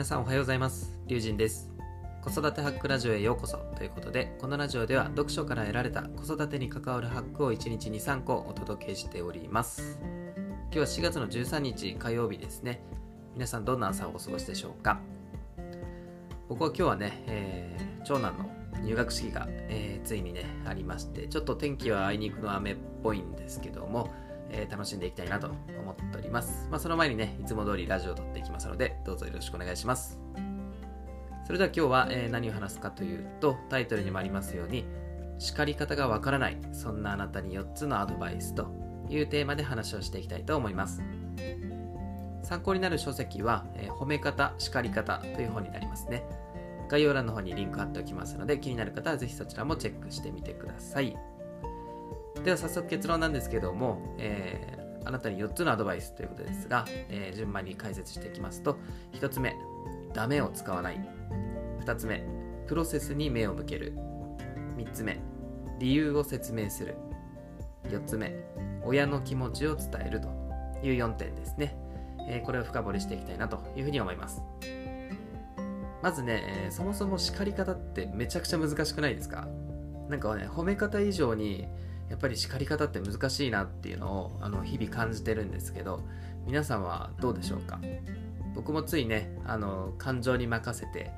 皆さんおはようございます。龍神です。子育てハックラジオへようこそということでこのラジオでは読書から得られた子育てに関わるハックを1日に3個お届けしております。今日は4月の13日火曜日ですね。皆さんどんな朝をお過ごしでしょうか。僕は今日はね、えー、長男の入学式が、えー、ついにねありましてちょっと天気はあいにくの雨っぽいんですけどもえー、楽しんでいきたいなと思っております。まあ、その前にね、いつも通りラジオを撮っていきますので、どうぞよろしくお願いします。それでは今日は、えー、何を話すかというと、タイトルにもありますように、叱り方がわからない、そんなあなたに4つのアドバイスというテーマで話をしていきたいと思います。参考になる書籍は、えー、褒め方、叱り方という本になりますね。概要欄の方にリンク貼っておきますので、気になる方はぜひそちらもチェックしてみてください。では早速結論なんですけども、えー、あなたに4つのアドバイスということですが、えー、順番に解説していきますと1つ目ダメを使わない。2つ目プロセスに目を向ける。3つ目理由を説明する。4つ目親の気持ちを伝えるという4点ですね、えー、これを深掘りしていきたいなというふうに思います。まずね、えー、そもそも叱り方ってめちゃくちゃ難しくないですか？なんかね褒め方以上にやっぱり叱り方って難しいなっていうのをあの日々感じてるんですけど皆さんはどうでしょうか？僕もついねあの感情に任せて、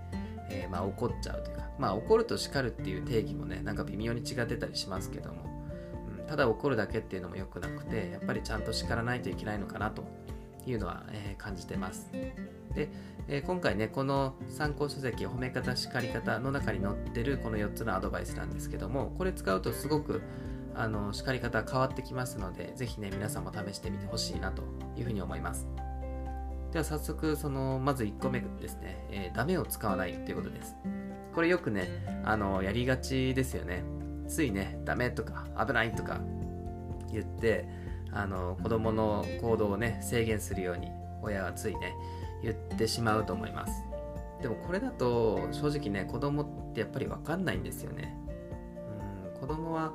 えー、まあ、怒っちゃうというかまあ怒ると叱るっていう定義もねなんか微妙に違ってたりしますけども、うん、ただ怒るだけっていうのも良くなくてやっぱりちゃんと叱らないといけないのかなというのは、えー、感じてます。で、えー、今回ねこの参考書籍褒め方叱り方の中に載ってるこの4つのアドバイスなんですけどもこれ使うとすごくあの叱り方変わってきますので、ぜひね、皆さんも試してみてほしいなというふうに思います。では早速、その、まず1個目ですね、えー、ダメを使わないということです。これよくね、あの、やりがちですよね。ついね、ダメとか危ないとか言って、あの、子供の行動をね、制限するように、親はついね、言ってしまうと思います。でもこれだと正直ね子供ってやっぱり分かんないんですよね子子供は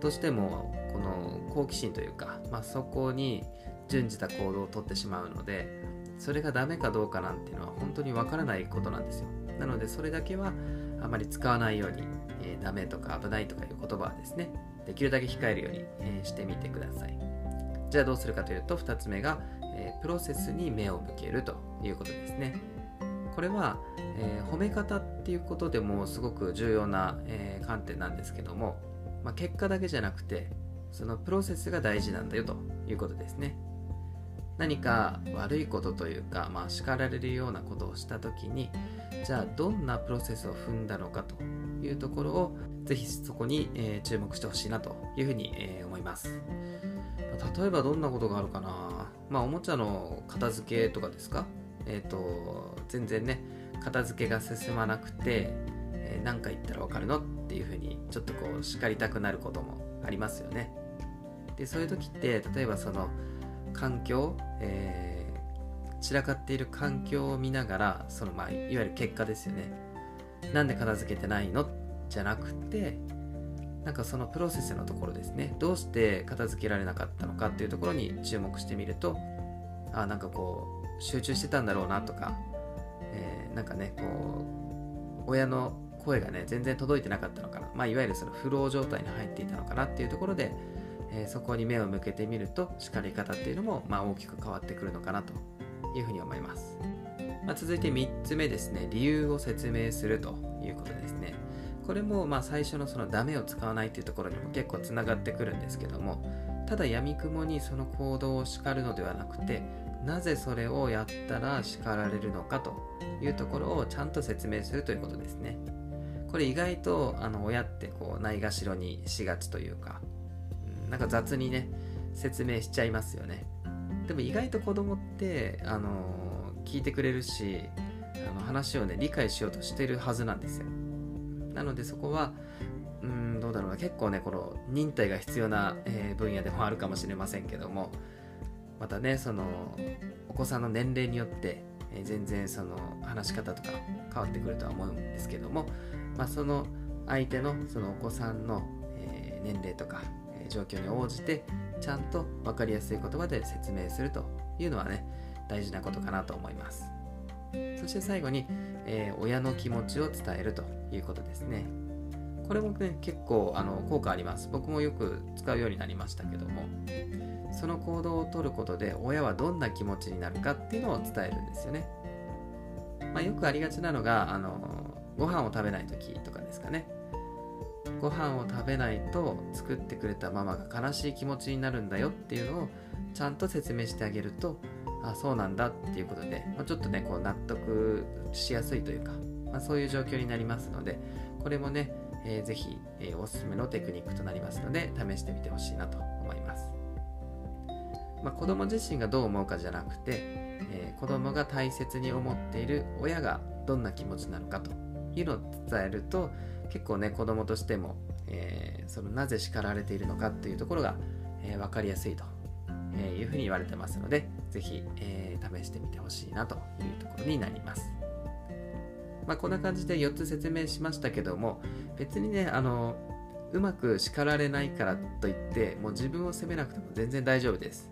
どうしてもこの好奇心というか、まあ、そこに準じた行動をとってしまうのでそれがダメかどうかなんていうのは本当にわからないことなんですよ。なのでそれだけはあまり使わないように、えー、ダメとか危ないとかいう言葉はですねできるだけ控えるように、えー、してみてください。じゃあどうするかというと2つ目が、えー、プロセスに目を向けるということですね。これは、えー、褒め方っていうことでもすごく重要な、えー、観点なんですけどもまあ、結果だけじゃなくてそのプロセスが大事なんだよということですね。何か悪いことというか、まあ、叱られるようなことをした時にじゃあどんなプロセスを踏んだのかというところをぜひそこに、えー、注目してほしいなというふうに、えー、思います、例えばどんなことがあるかな。まあおもちゃの片付けとかですか？えっ、ー、と全然ね片付けが進まなくて何、えー、か言ったらわかるの？っていうふうにちょっとこう叱りたくなることもありますよね。でそういう時って例えばその環境、えー、散らかっている環境を見ながらその、まあ、いわゆる結果ですよね。なんで片付けてないの？じゃなくてなんかそのプロセスのところですね。どうして片付けられなかったのかっていうところに注目してみるとあなんかこう集中してたんだろうなとか、えー、なんかねこう親の声がね全然届いてなかったのかな、まあ、いわゆるそのフロー状態に入っていたのかなっていうところで、えー、そこに目を向けてみると叱り方っていうのも、まあ、大きく変わってくるのかなというふうに思います、まあ、続いて3つ目ですね。理由を説明するということですね。これもまあ最初のそのダメを使わないっていうところにも結構つながってくるんですけどもただやみくもにその行動を叱るのではなくてなぜそれをやったら叱られるのかというところをちゃんと説明するということですね。これ意外とあの親ってこうないがしろにしがちというか、なんか雑にね説明しちゃいますよね。でも意外と子供ってあの聞いてくれるしあの話をね理解しようとしてるはずなんですよ。なのでそこはうんどうだろうな。結構ねこの忍耐が必要な、えー、分野でもあるかもしれませんけどもまたねそのお子さんの年齢によって、え、全然その話し方とか変わってくるとは思うんですけどもまあ、その相手のそのお子さんの、え、年齢とか、え、状況に応じてちゃんと分かりやすい言葉で説明するというのはね大事なことかなと思います。そして最後に、えー、親の気持ちを伝えるということですね。これもね結構あの効果あります。僕もよく使うようになりましたけども。その行動をとることで親はどんな気持ちになるかっていうのを伝えるんですよね、まあ、よくありがちなのがあのご飯を食べない時とかですかね。ご飯を食べないと作ってくれたママが悲しい気持ちになるんだよっていうのをちゃんと説明してあげるとあそうなんだっていうことで、まあ、ちょっとねこう納得しやすいというか、まあ、そういう状況になりますのでこれもね、えー、ぜひ、えー、おすすめのテクニックとなりますので試してみてほしいなとま、あ、子供自身がどう思うかじゃなくて、えー、子供が大切に思っている親がどんな気持ちなのかというのを伝えると結構ね子供としても、えー、そのなぜ叱られているのかっていうところが、えー、分かりやすいとえいうふうに言われてますので、ぜひ、えー、試してみてほしいなというところになります。まあ、こんな感じで4つ説明しましたけども、別にね、あの、うまく叱られないからといって、もう自分を責めなくても全然大丈夫です。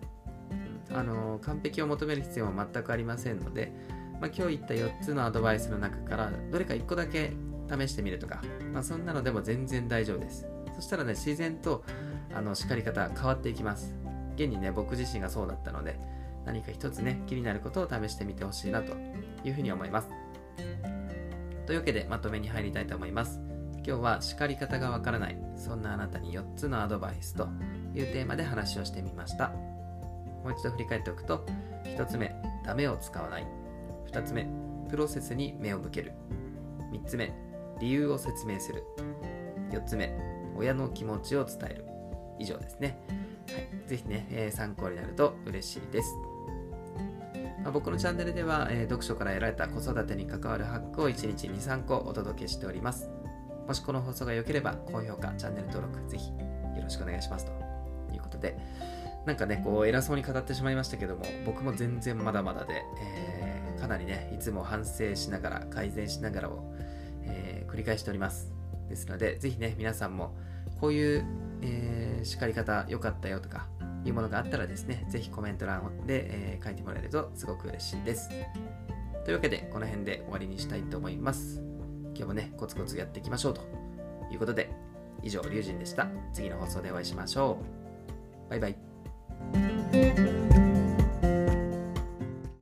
あの完璧を求める必要は全くありませんので、まあ、今日言った4つのアドバイスの中からどれか1個だけ試してみるとか、まあ、そんなのでも全然大丈夫です。そしたらね、自然とあの叱り方変わっていきます。現にね、僕自身がそうだったので、何か一つね、気になることを試してみてほしいなというふうに思います。というわけで、まとめに入りたいと思います。今日は叱り方がわからない、そんなあなたに4つのアドバイスというテーマで話をしてみました。もう一度振り返っておくと、1つ目、ダメを使わない。2つ目、プロセスに目を向ける。3つ目、理由を説明する。4つ目、親の気持ちを伝える。以上ですね。はい、ぜひね、えー、参考になると嬉しいです。まあ、僕のチャンネルでは、えー、読書から得られた子育てに関わるハックを1日2、3個お届けしております。もしこの放送が良ければ、高評価、チャンネル登録、ぜひよろしくお願いしますということで、なんかね、こう偉そうに語ってしまいましたけども、僕も全然まだまだで、えー、かなりね、いつも反省しながら、改善しながらを、えー、繰り返しております。ですので、ぜひね、皆さんもこういう、えー、叱り方良かったよとかいうものがあったらですね、ぜひコメント欄で、えー、書いてもらえるとすごく嬉しいです。というわけで、この辺で終わりにしたいと思います。今日もね、コツコツやっていきましょうということで、以上、龍神でした。次の放送でお会いしましょう。バイバイ。